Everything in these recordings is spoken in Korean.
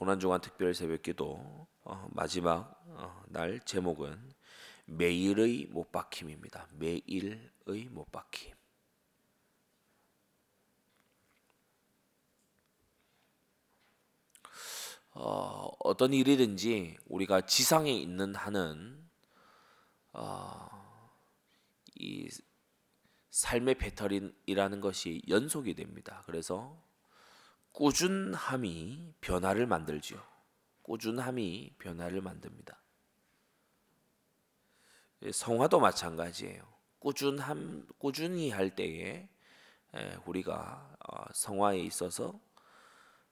고난주간 특별 새벽기도 어, 마지막 어, 날 제목은 매일의 못 박힘입니다. 매일의 못 박힘. 어, 어떤 일이든지 우리가 지상에 있는 한은 어, 이 삶의 패턴이라는 것이 연속이 됩니다. 그래서 꾸준함이 변화를 만들지요. 꾸준함이 변화를 만듭니다. 성화도 마찬가지예요. 꾸준함 꾸준히 할 때에 우리가 어, 성화에 있어서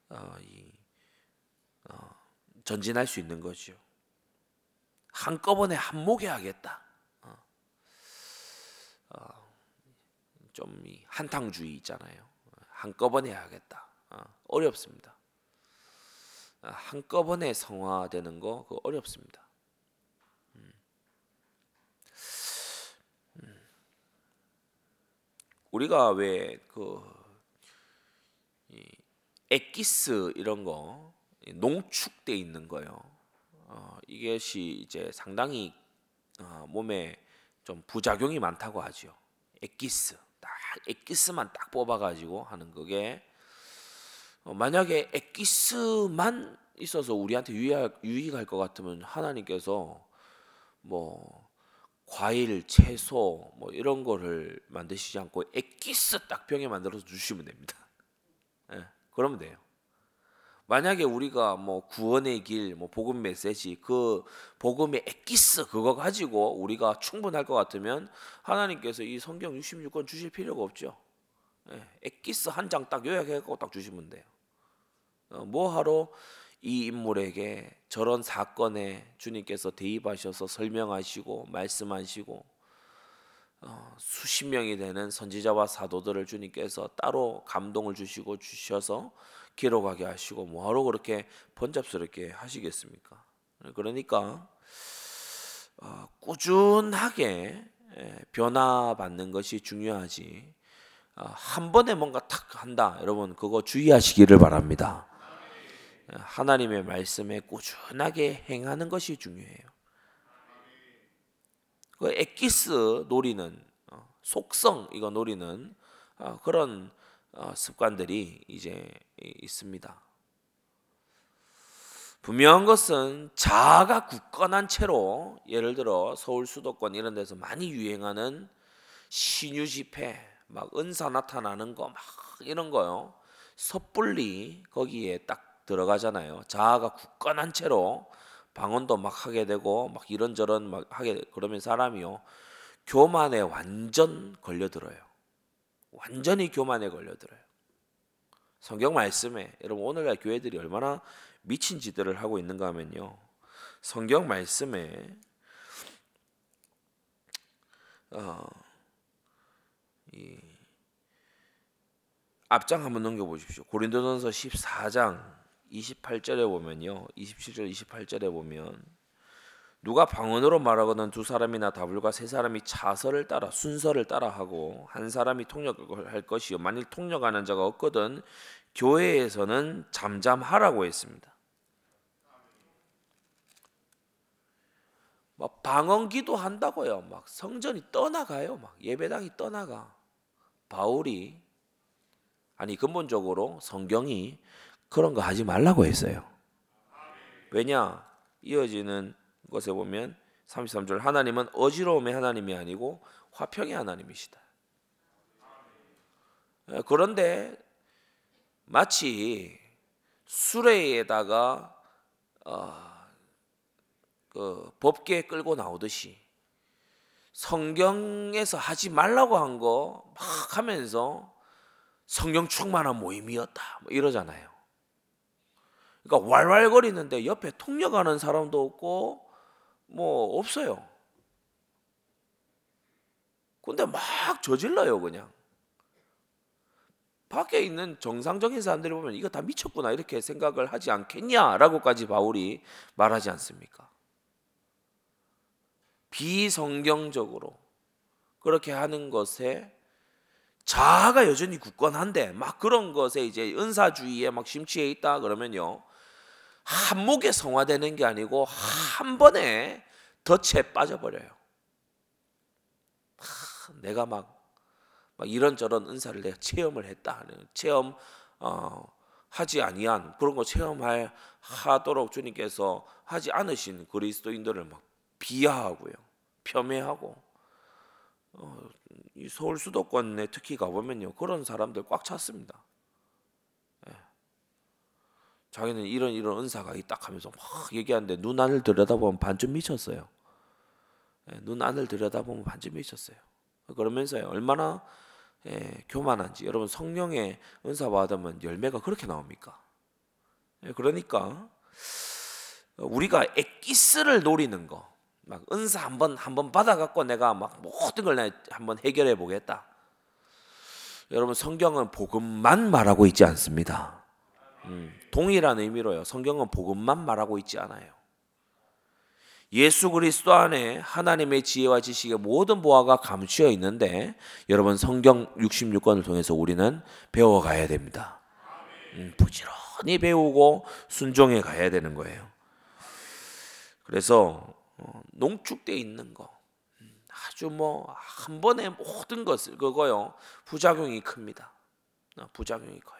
어, 어, 전진할 수 있는 거죠. 한꺼번에 한목에 하겠다. 좀 한탕주의 있잖아요. 한꺼번에 하겠다. 어렵습니다. 한꺼번에 성화되는 거 그거 어렵습니다. 음. 음. 우리가 왜그 엑기스 이런 거 농축돼 있는 거요. 어, 이것이 이제 상당히 어, 몸에 좀 부작용이 많다고 하죠. 엑기스 딱 엑기스만 딱 뽑아가지고 하는 그게 어, 만약에 엑기스만 있어서 우리한테 유익, 유익할 것 같으면 하나님께서 뭐 과일, 채소 뭐 이런 거를 만드시지 않고 엑기스 딱 병에 만들어서 주시면 됩니다. 예, 그러면 돼요. 만약에 우리가 뭐 구원의 길, 뭐 복음 메시지, 그 복음의 엑기스 그거 가지고 우리가 충분할 것 같으면 하나님께서 이 성경 66권 주실 필요가 없죠. 예, 엑기스 한 장 딱 요약해 갖고 딱 주시면 돼요. 어, 뭐하러 이 인물에게 저런 사건에 주님께서 대입하셔서 설명하시고 말씀하시고 어, 수십 명이 되는 선지자와 사도들을 주님께서 따로 감동을 주시고 주셔서 기록하게 하시고 뭐하러 그렇게 번잡스럽게 하시겠습니까? 그러니까 어, 꾸준하게 예, 변화받는 것이 중요하지 어, 한 번에 뭔가 탁 한다 여러분 그거 주의하시기를 바랍니다. 하나님의 말씀에 꾸준하게 행하는 것이 중요해요. 그 엑기스 노리는 어, 속성 이거 노리는 어, 그런 어, 습관들이 이제 있습니다. 분명한 것은 자아가 굳건한 채로 예를 들어 서울 수도권 이런 데서 많이 유행하는 신유 집회, 막 은사 나타나는 거 막 이런 거요. 섣불리 거기에 딱 들어가잖아요. 자아가 굳건한 채로 방언도 막 하게 되고 막 이런저런 막 하게 그러면 사람이요 교만에 완전 걸려들어요. 완전히 교만에 걸려들어요. 성경 말씀에 여러분 오늘날 교회들이 얼마나 미친 짓들을 하고 있는가 하면요. 성경 말씀에 어, 이 앞장 한번 넘겨 보십시오. 고린도전서 14장 28절에 보면요. 27절 28절에 보면 누가 방언으로 말하거든 두 사람이나 다불과 세 사람이 차서를 따라 순서를 따라 하고 한 사람이 통역할 것이요 만일 통역하는 자가 없거든 교회에서는 잠잠하라고 했습니다. 막 방언 기도한다고요. 막 성전이 떠나가요. 막 예배당이 떠나가. 바울이 아니 근본적으로 성경이 그런 거 하지 말라고 했어요. 왜냐? 이어지는 것에 보면 33절 하나님은 어지러움의 하나님이 아니고 화평의 하나님이시다. 예, 그런데 마치 수레에다가 어, 그 법계 끌고 나오듯이 성경에서 하지 말라고 한 거 막 하면서 성경 충만한 모임이었다 뭐 이러잖아요. 그러니까 왈왈거리는데 옆에 통역하는 사람도 없고 뭐 없어요. 근데 막 저질러요 그냥. 밖에 있는 정상적인 사람들이 보면 이거 다 미쳤구나 이렇게 생각을 하지 않겠냐라고까지 바울이 말하지 않습니까? 비성경적으로 그렇게 하는 것에 자아가 여전히 굳건한데 막 그런 것에 이제 은사주의에 막 심취해 있다 그러면요 한목에 성화되는 게 아니고 한 번에 덫에 빠져버려요. 내가 막, 막 이런저런 은사를 내가 체험을 했다 하는 체험 어, 하지 아니한 그런 거 체험할 하도록 주님께서 하지 않으신 그리스도인들을 막 비하하고요, 폄훼하고 어, 이 서울 수도권에 특히 가보면요 그런 사람들 꽉 찼습니다. 예. 자기는 이런 이런 은사가 있다 하면서 막 얘기하는데 눈 안을 들여다보면 반쯤 미쳤어요. 예, 눈 안을 들여다보면 반쯤 미쳤어요. 그러면서요 얼마나 예, 교만한지 여러분 성령의 은사 받으면 열매가 그렇게 나옵니까? 예, 그러니까 우리가 엑기스를 노리는 거, 막 은사 한번 한번 받아갖고 내가 막 모든 걸 한번 해결해 보겠다. 여러분 성경은 복음만 말하고 있지 않습니다. 음, 동일한 의미로요. 성경은 복음만 말하고 있지 않아요. 예수 그리스도 안에 하나님의 지혜와 지식의 모든 보화가 감추어 있는데 여러분 성경 66권을 통해서 우리는 배워가야 됩니다. 음, 부지런히 배우고 순종해 가야 되는 거예요. 그래서 어, 농축돼 있는 거 음, 아주 뭐 한 번에 모든 것을 그거요 부작용이 큽니다. 어, 부작용이 커요.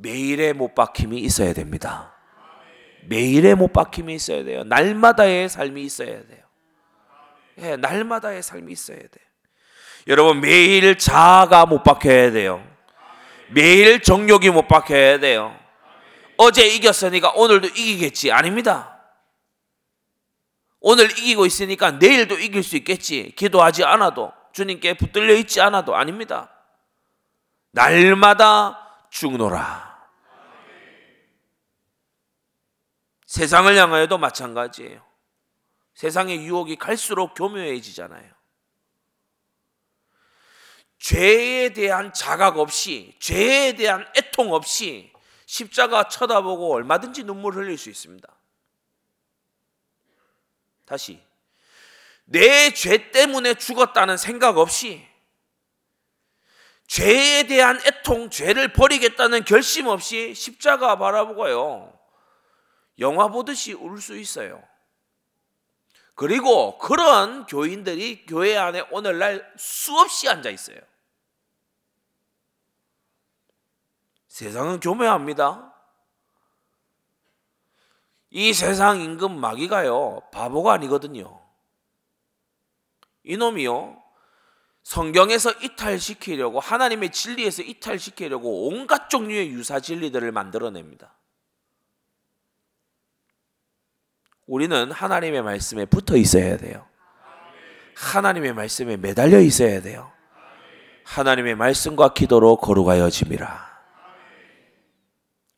매일의 못 박힘이 있어야 됩니다. 매일의 못 박힘이 있어야 돼요. 날마다의 삶이 있어야 돼요. 예, 날마다의 삶이 있어야 돼요. 여러분 매일 자아가 못 박혀야 돼요. 매일 정욕이 못 박혀야 돼요. 어제 이겼으니까 오늘도 이기겠지 아닙니다. 오늘 이기고 있으니까 내일도 이길 수 있겠지. 기도하지 않아도 주님께 붙들려 있지 않아도 아닙니다. 날마다 죽노라. 세상을 향하여도 마찬가지예요. 세상의 유혹이 갈수록 교묘해지잖아요. 죄에 대한 자각 없이, 죄에 대한 애통 없이 십자가 쳐다보고 얼마든지 눈물 흘릴 수 있습니다. 다시. 내 죄 때문에 죽었다는 생각 없이 죄에 대한 애통, 죄를 버리겠다는 결심 없이 십자가 바라보고요. 영화 보듯이 울 수 있어요. 그리고 그런 교인들이 교회 안에 오늘날 수없이 앉아 있어요. 세상은 교묘합니다. 이 세상 임금 마귀가요, 바보가 아니거든요. 이놈이요, 성경에서 이탈시키려고, 하나님의 진리에서 이탈시키려고 온갖 종류의 유사 진리들을 만들어냅니다. 우리는 하나님의 말씀에 붙어 있어야 돼요. 하나님의 말씀에 매달려 있어야 돼요. 하나님의 말씀과 기도로 거룩하여짐이라.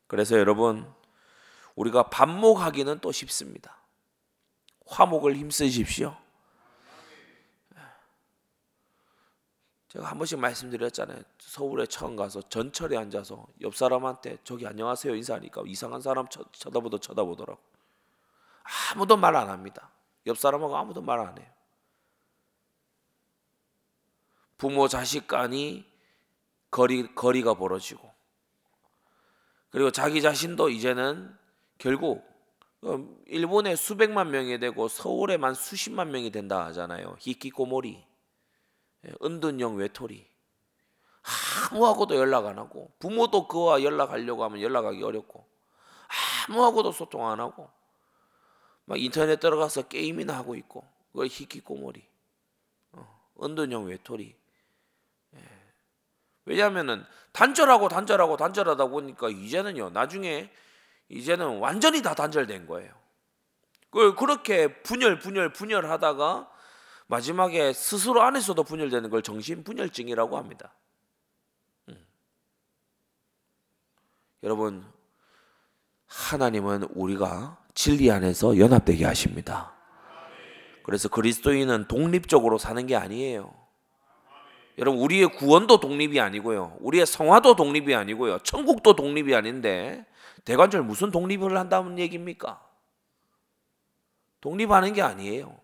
그래서 여러분, 우리가 반목하기는 또 쉽습니다. 화목을 힘쓰십시오. 제가 한 번씩 말씀드렸잖아요. 서울에 처음 가서 전철에 앉아서 옆 사람한테 저기 안녕하세요 인사하니까 이상한 사람 쳐다보도 쳐다보더라고. 아무도 말 안 합니다. 옆 사람하고 아무도 말 안 해요. 부모 자식 간이 거리 거리가 벌어지고 그리고 자기 자신도 이제는 결국 어, 일본에 수백만 명이 되고 서울에만 수십만 명이 된다 하잖아요. 히키코모리, 예, 은둔형 외톨이. 아무하고도 연락 안 하고 부모도 그와 연락하려고 하면 연락하기 어렵고 아무하고도 소통 안 하고 막 인터넷 들어가서 게임이나 하고 있고 그걸 히키코모리, 어, 은둔형 외톨이. 예. 왜냐하면은 단절하고 단절하고 단절하다 보니까 이제는요 나중에 이제는 완전히 다 단절된 거예요. 그 그렇게 분열 분열 분열하다가 마지막에 스스로 안에서도 분열되는 걸 정신 분열증이라고 합니다. 음. 여러분 하나님은 우리가 진리 안에서 연합되게 하십니다. 그래서 그리스도인은 독립적으로 사는 게 아니에요. 여러분 우리의 구원도 독립이 아니고요. 우리의 성화도 독립이 아니고요. 천국도 독립이 아닌데 대관절 무슨 독립을 한다는 얘기입니까? 독립하는 게 아니에요.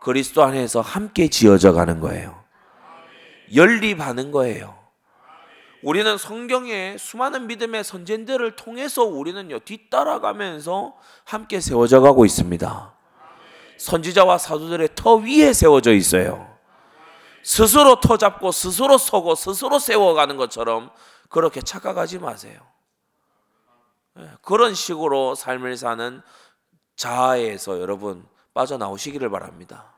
그리스도 안에서 함께 지어져 가는 거예요. 연립하는 거예요. 우리는 성경의 수많은 믿음의 선진들을 통해서 우리는요 뒤따라가면서 함께 세워져 가고 있습니다. 선지자와 사도들의 터 위에 세워져 있어요. 스스로 터 잡고 스스로 서고 스스로 세워가는 것처럼 그렇게 착각하지 마세요. 예, 그런 식으로 삶을 사는 자아에서 여러분 빠져나오시기를 바랍니다.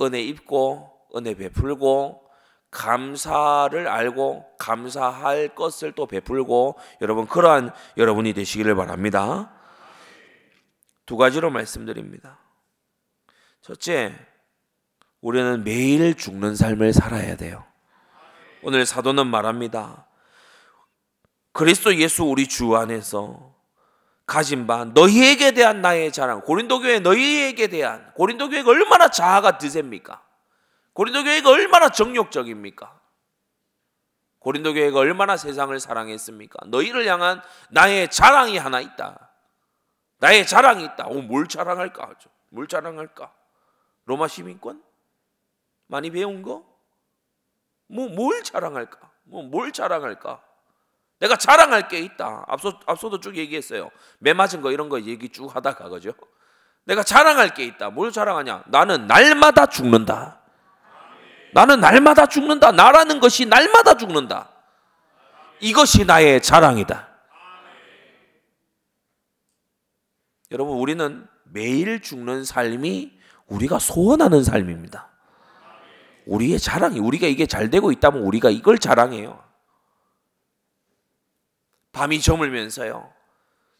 은혜 입고 은혜 베풀고 감사를 알고 감사할 것을 또 베풀고 여러분 그러한 여러분이 되시기를 바랍니다. 두 가지로 말씀드립니다. 첫째, 우리는 매일 죽는 삶을 살아야 돼요. 오늘 사도는 말합니다. 그리스도 예수 우리 주 안에서 가진 바 너희에게 대한 나의 자랑 고린도 교회 너희에게 대한 고린도 교회가 얼마나 자아가 드셉니까? 고린도 교회가 얼마나 정욕적입니까? 고린도 교회가 얼마나 세상을 사랑했습니까? 너희를 향한 나의 자랑이 하나 있다. 나의 자랑이 있다. 오, 뭘 자랑할까? 뭘 자랑할까? 로마 시민권? 많이 배운 거? 뭐 뭘 자랑할까? 뭐 뭘 자랑할까? 내가 자랑할 게 있다. 앞서 앞서도 쭉 얘기했어요. 매 맞은 거 이런 거 얘기 쭉 하다가 그죠? 내가 자랑할 게 있다. 뭘 자랑하냐? 나는 날마다 죽는다. 나는 날마다 죽는다. 나라는 것이 날마다 죽는다. 이것이 나의 자랑이다. 여러분, 우리는 매일 죽는 삶이 우리가 소원하는 삶입니다. 우리의 자랑이, 우리가 이게 잘 되고 있다면 우리가 이걸 자랑해요. 밤이 저물면서요.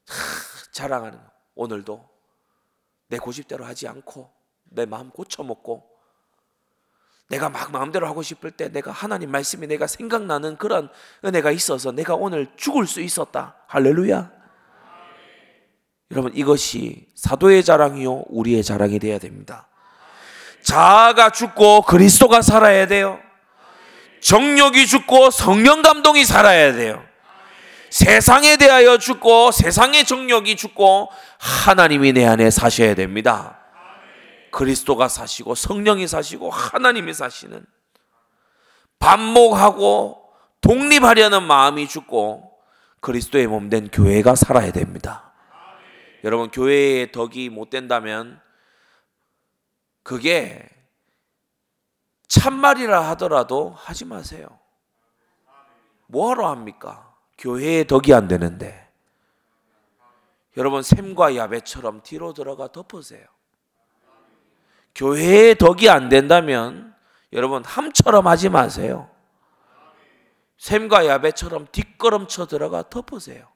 하, 자랑하는 오늘도 내 고집대로 하지 않고 내 마음 고쳐먹고 내가 막 마음대로 하고 싶을 때 내가 하나님 말씀이 내가 생각나는 그런 은혜가 있어서 내가 오늘 죽을 수 있었다. 할렐루야. 여러분 이것이 사도의 자랑이요 우리의 자랑이 되어야 됩니다. 자아가 죽고 그리스도가 살아야 돼요. 정욕이 죽고 성령 감동이 살아야 돼요. 세상에 대하여 죽고 세상의 정욕이 죽고 하나님이 내 안에 사셔야 됩니다. 그리스도가 사시고 성령이 사시고 하나님이 사시는 반목하고 독립하려는 마음이 죽고 그리스도의 몸 된 교회가 살아야 됩니다. 여러분 교회의 덕이 못 된다면 그게 참말이라 하더라도 하지 마세요. 뭐하러 합니까? 교회의 덕이 안 되는데 여러분 샘과 야베처럼 뒤로 들어가 덮으세요. 교회의 덕이 안 된다면 여러분 함처럼 하지 마세요. 샘과 야베처럼 뒷걸음 쳐 들어가 덮으세요.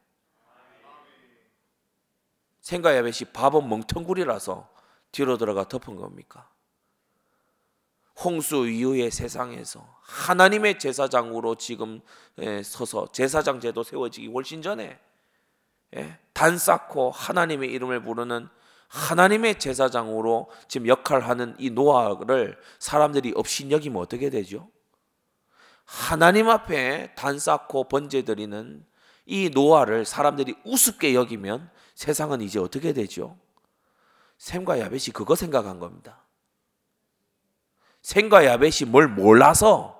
샘과 야벳이 밥은 멍텅구리라서 뒤로 들어가 덮은 겁니까? 홍수 이후의 세상에서 하나님의 제사장으로 지금 예, 서서 제사장 제도 세워지기 훨씬 전에 예, 단 쌓고 하나님의 이름을 부르는 하나님의 제사장으로 지금 역할하는 이 노아를 사람들이 없인 여기면 어떻게 되죠? 하나님 앞에 단 쌓고 번제 드리는 이 노아를 사람들이 우습게 여기면 세상은 이제 어떻게 되죠? 샘과 야벳이 그거 생각한 겁니다. 생과 야벳이 뭘 몰라서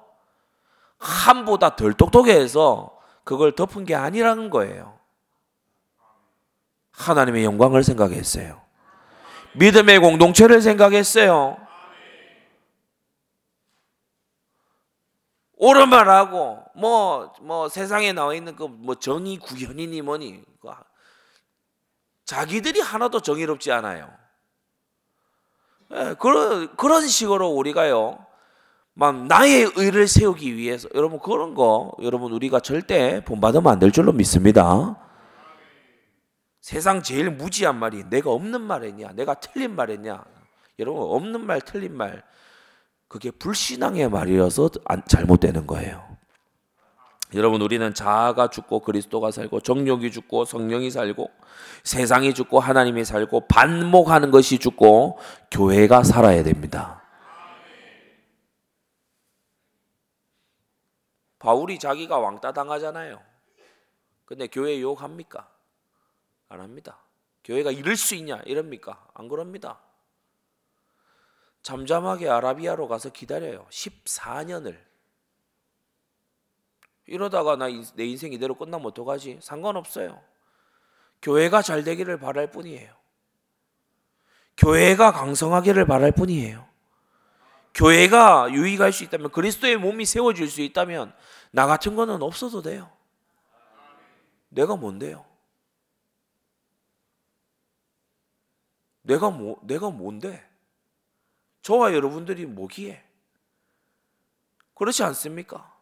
함보다 덜 똑똑해서 그걸 덮은 게 아니라는 거예요. 하나님의 영광을 생각했어요. 믿음의 공동체를 생각했어요. 옳은 말하고 뭐 뭐 세상에 나와 있는 그 뭐 정의 구현이니 뭐니 그 자기들이 하나도 정의롭지 않아요. 예, 그런 그런 식으로 우리가요. 막 나의 의를 세우기 위해서 여러분 그런 거 여러분 우리가 절대 본받으면 안 될 줄로 믿습니다. 세상 제일 무지한 말이 내가 없는 말했냐, 내가 틀린 말했냐. 여러분 없는 말, 틀린 말 그게 불신앙의 말이어서 잘못되는 거예요. 여러분 우리는 자아가 죽고 그리스도가 살고 정욕이 죽고 성령이 살고 세상이 죽고 하나님이 살고 반목하는 것이 죽고 교회가 살아야 됩니다. 바울이 자기가 왕따 당하잖아요. 근데 교회 욕합니까? 안 합니다. 교회가 이럴 수 있냐 이럽니까? 안 그럽니다. 잠잠하게 아라비아로 가서 기다려요. 14년을 이러다가 나 내 인생 이대로 끝나면 어떡하지? 상관없어요. 교회가 잘 되기를 바랄 뿐이에요. 교회가 강성하기를 바랄 뿐이에요. 교회가 유익할 수 있다면 그리스도의 몸이 세워질 수 있다면 나 같은 거는 없어도 돼요. 내가 뭔데요? 내가 뭐 내가 뭔데? 저와 여러분들이 뭐기에? 그렇지 않습니까?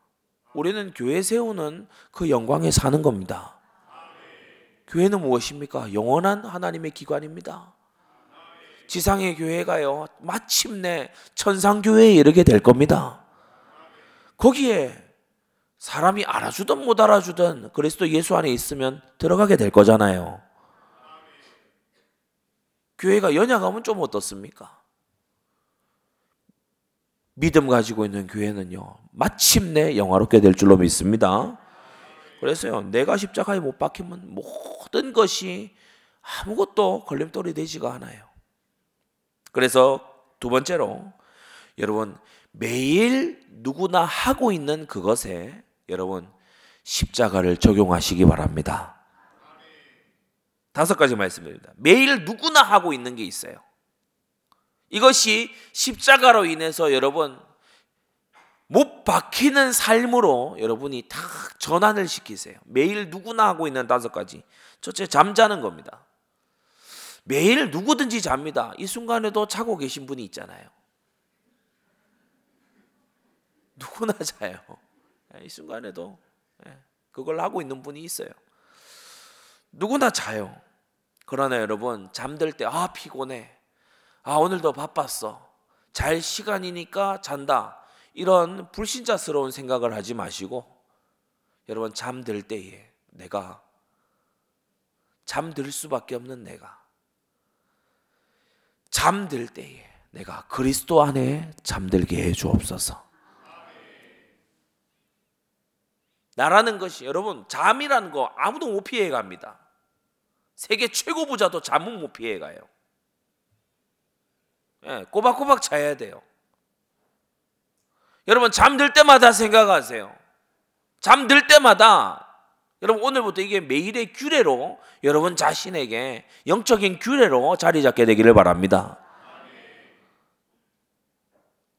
우리는 교회 세우는 그 영광에 사는 겁니다. 교회는 무엇입니까? 영원한 하나님의 기관입니다. 지상의 교회가요, 마침내 천상교회에 이르게 될 겁니다. 거기에 사람이 알아주든 못 알아주든 그리스도 예수 안에 있으면 들어가게 될 거잖아요. 교회가 연약하면 좀 어떻습니까? 믿음 가지고 있는 교회는요, 마침내 영화롭게 될 줄로 믿습니다. 그래서요, 내가 십자가에 못 박히면 모든 것이 아무것도 걸림돌이 되지가 않아요. 그래서 두 번째로, 여러분, 매일 누구나 하고 있는 그것에 여러분, 십자가를 적용하시기 바랍니다. 다섯 가지 말씀드립니다. 매일 누구나 하고 있는 게 있어요. 이것이 십자가로 인해서 여러분 못 박히는 삶으로 여러분이 다 전환을 시키세요. 매일 누구나 하고 있는 다섯 가지. 첫째, 잠자는 겁니다. 매일 누구든지 잡니다. 이 순간에도 자고 계신 분이 있잖아요. 누구나 자요. 이 순간에도 예, 그걸 하고 있는 분이 있어요. 누구나 자요. 그러나 여러분, 잠들 때, 아, 피곤해. 아, 오늘도 바빴어. 잘 시간이니까 잔다. 이런 불신자스러운 생각을 하지 마시고 여러분 잠들 때에 내가 잠들 수밖에 없는 내가 잠들 때에 내가 그리스도 안에 잠들게 해 주옵소서. 나라는 것이 여러분 잠이라는 거 아무도 못 피해 갑니다. 세계 최고 부자도 잠은 못 피해 가요. 예, 꼬박꼬박 자야 돼요. 여러분 잠들 때마다 생각하세요. 잠들 때마다 여러분 오늘부터 이게 매일의 규례로 여러분 자신에게 영적인 규례로 자리 잡게 되기를 바랍니다.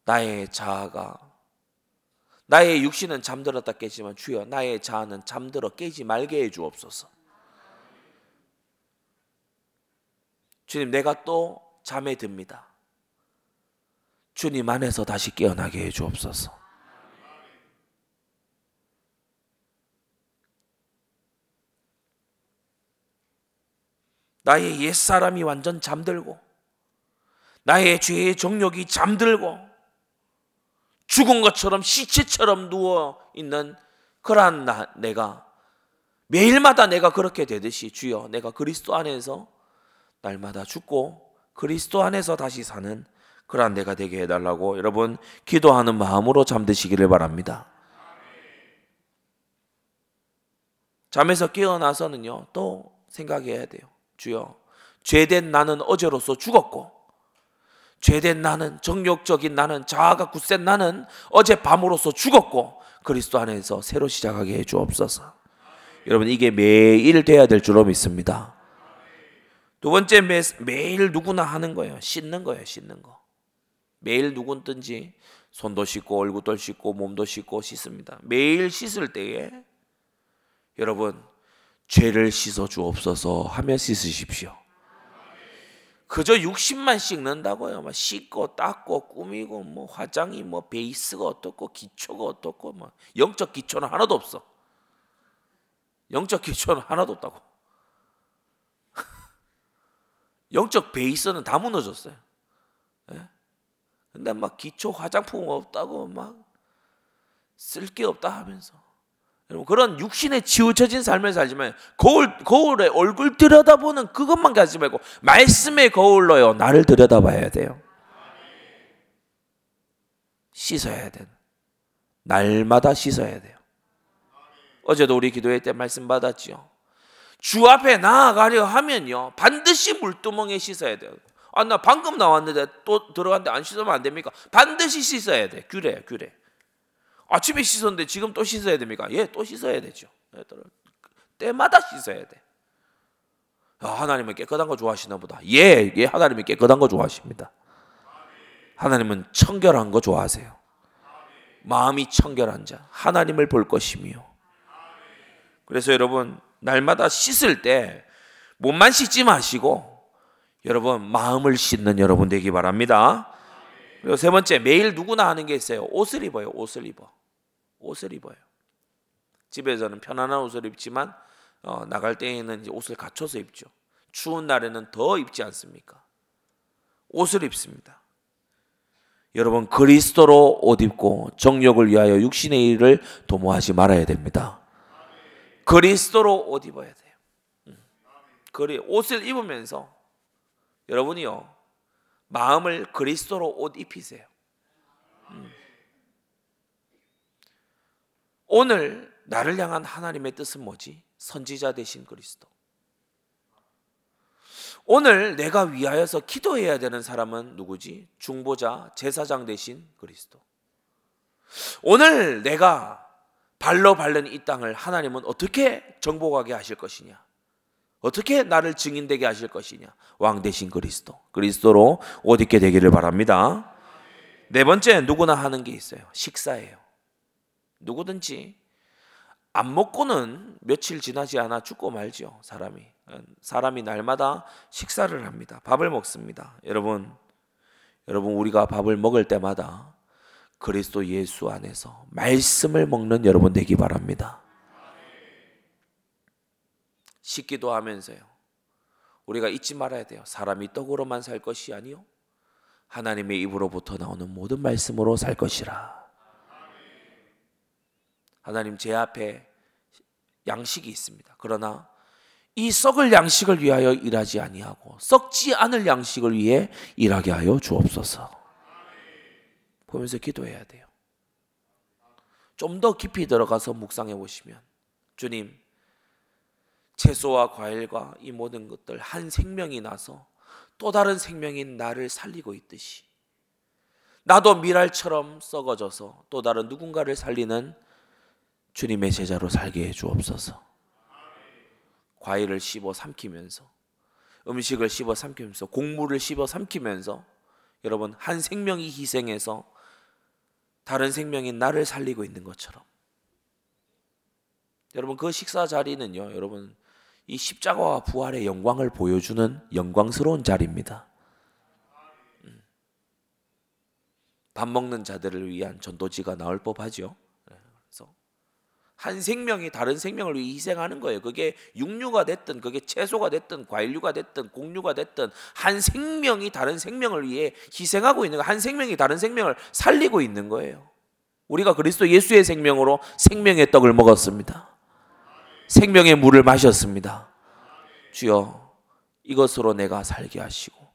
나의 자아가 나의 육신은 잠들었다 깨지만 주여 나의 자아는 잠들어 깨지 말게 해 주옵소서. 주님 내가 또 잠에 듭니다. 주님 안에서 다시 깨어나게 해 주옵소서. 나의 옛사람이 완전 잠들고 나의 죄의 정욕이 잠들고 죽은 것처럼 시체처럼 누워 있는 그러한 나, 내가 매일마다 내가 그렇게 되듯이 주여 내가 그리스도 안에서 날마다 죽고 그리스도 안에서 다시 사는 그러한 내가 되게 해달라고 여러분 기도하는 마음으로 잠드시기를 바랍니다. 잠에서 깨어나서는요 또 생각해야 돼요. 주여 죄된 나는 어제로서 죽었고 죄된 나는 정욕적인 나는 자아가 굳센 나는 어제 밤으로서 죽었고 그리스도 안에서 새로 시작하게 해 주옵소서. 여러분 이게 매일 돼야 될 줄로 믿습니다. 두 번째 매, 매일 누구나 하는 거예요. 씻는 거예요. 씻는 거. 매일 누구든지 손도 씻고 얼굴도 씻고 몸도 씻고 씻습니다. 매일 씻을 때에 여러분 죄를 씻어 주옵소서 하며 씻으십시오. 그저 60만 씻는다고요. 막 씻고 닦고 꾸미고 뭐 화장이 뭐 베이스가 어떻고 기초가 어떻고 뭐 영적 기초는 하나도 없어. 영적 기초는 하나도 없다고. 영적 베이스는 다 무너졌어요. 예? 근데 막 기초 화장품 없다고 막 쓸 게 없다 하면서 여러분 그런 육신에 치우쳐진 삶을 살지만 거울 거울에 얼굴 들여다보는 그것만 가지 말고 말씀의 거울로요 나를 들여다봐야 돼요. 씻어야 돼. 날마다 씻어야 돼요. 어제도 우리 기도회 때 말씀 받았지요. 주 앞에 나아가려 하면요 반드시 물두멍에 씻어야 돼요. 아, 나 방금 나왔는데 또 들어갔는데 안 씻으면 안 됩니까? 반드시 씻어야 돼. 규례야, 규례. 아침에 씻었는데 지금 또 씻어야 됩니까? 예, 또 씻어야 되죠. 때마다 씻어야 돼. 아, 하나님은 깨끗한 거 좋아하시나 보다. 예, 예, 하나님이 깨끗한 거 좋아하십니다. 하나님은 청결한 거 좋아하세요. 마음이 청결한 자, 하나님을 볼 것이며. 그래서 여러분, 날마다 씻을 때 몸만 씻지 마시고 여러분 마음을 씻는 여러분 되기 바랍니다. 그리고 세 번째 매일 누구나 하는 게 있어요. 옷을 입어요. 옷을 입어. 옷을 입어요. 집에서는 편안한 옷을 입지만 어, 나갈 때에는 옷을 갖춰서 입죠. 추운 날에는 더 입지 않습니까? 옷을 입습니다. 여러분 그리스도로 옷 입고 정욕을 위하여 육신의 일을 도모하지 말아야 됩니다. 그리스도로 옷 입어야 돼요. 음. 그리 옷을 입으면서 여러분이요 마음을 그리스도로 옷 입히세요. 음. 오늘 나를 향한 하나님의 뜻은 뭐지? 선지자 되신 그리스도. 오늘 내가 위하여서 기도해야 되는 사람은 누구지? 중보자, 제사장 되신 그리스도. 오늘 내가 발로 밟는 이 땅을 하나님은 어떻게 정복하게 하실 것이냐? 어떻게 나를 증인되게 하실 것이냐? 왕 대신 그리스도. 그리스도로 옷 입게 되기를 바랍니다. 네 번째 누구나 하는 게 있어요. 식사예요. 누구든지 안 먹고는 며칠 지나지 않아 죽고 말죠. 사람이. 사람이 날마다 식사를 합니다. 밥을 먹습니다. 여러분, 여러분 우리가 밥을 먹을 때마다 그리스도 예수 안에서 말씀을 먹는 여러분 되기 바랍니다. 식기도 하면서요. 우리가 잊지 말아야 돼요. 사람이 떡으로만 살 것이 아니요. 하나님의 입으로부터 나오는 모든 말씀으로 살 것이라. 하나님 제 앞에 양식이 있습니다. 그러나 이 썩을 양식을 위하여 일하지 아니하고 썩지 않을 양식을 위해 일하게 하여 주옵소서. 보면서 기도해야 돼요. 좀 더 깊이 들어가서 묵상해 보시면 주님 채소와 과일과 이 모든 것들 한 생명이 나서 또 다른 생명인 나를 살리고 있듯이 나도 미랄처럼 썩어져서 또 다른 누군가를 살리는 주님의 제자로 살게 해 주옵소서. 과일을 씹어 삼키면서 음식을 씹어 삼키면서 곡물을 씹어 삼키면서 여러분 한 생명이 희생해서 다른 생명인 나를 살리고 있는 것처럼 여러분 그 식사 자리는요 여러분 이 십자가와 부활의 영광을 보여주는 영광스러운 자리입니다. 음. 밥 먹는 자들을 위한 전도지가 나올 법하죠. 한 생명이 다른 생명을 위해 희생하는 거예요. 그게 육류가 됐든, 그게 채소가 됐든, 과일류가 됐든, 곡류가 됐든, 한 생명이 다른 생명을 위해 희생하고 있는 거, 한 생명이 다른 생명을 살리고 있는 거예요. 우리가 그리스도 예수의 생명으로 생명의 떡을 먹었습니다. 생명의 물을 마셨습니다. 주여 이것으로 내가 살게 하시고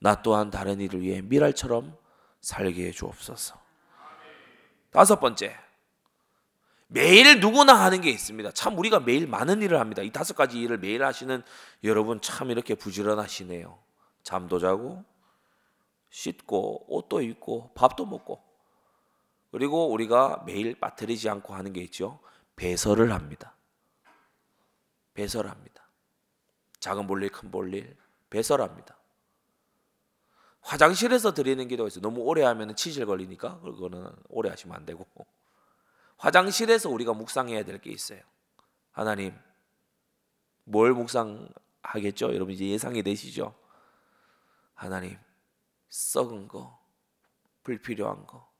나 또한 다른 이를 위해 미랄처럼 살게 해 주옵소서. 다섯 번째. 매일 누구나 하는 게 있습니다. 참 우리가 매일 많은 일을 합니다. 이 다섯 가지 일을 매일 하시는 여러분 참 이렇게 부지런하시네요. 잠도 자고 씻고 옷도 입고 밥도 먹고 그리고 우리가 매일 빠뜨리지 않고 하는 게 있죠. 배설을 합니다. 배설합니다. 작은 볼일, 큰 볼일 배설합니다. 화장실에서 드리는 기도가 있어요. 너무 오래 하면 치질 걸리니까 그거는 오래 하시면 안 되고 화장실에서 우리가 묵상해야 될 게 있어요. 하나님 뭘 묵상하겠죠? 여러분 이제 예상이 되시죠? 하나님 썩은 거, 불필요한 거,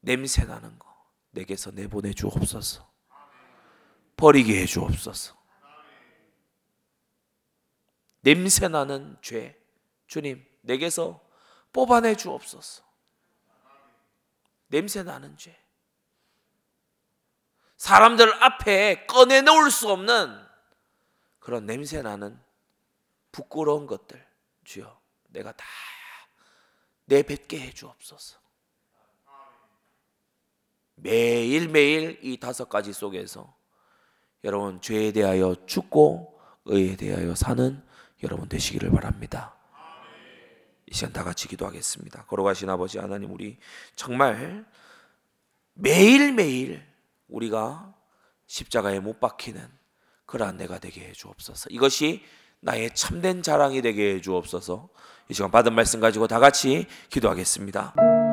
냄새 나는 거 내게서 내보내 주옵소서. 버리게 해 주옵소서. 냄새 나는 죄, 주님, 내게서 뽑아내 주옵소서. 냄새 나는 죄. 사람들 앞에 꺼내 놓을 수 없는 그런 냄새 나는 부끄러운 것들, 주여, 내가 다 내뱉게 해 주옵소서. 매일매일 이 다섯 가지 속에서 여러분 죄에 대하여 죽고 의에 대하여 사는 여러분 되시기를 바랍니다. 이 시간 다 같이 기도하겠습니다. 걸어가신 아버지 하나님 우리 정말 매일매일 우리가 십자가에 못 박히는 그러한 내가 되게 해 주옵소서. 이것이 나의 참된 자랑이 되게 해 주옵소서. 이 시간 받은 말씀 가지고 다 같이 기도하겠습니다.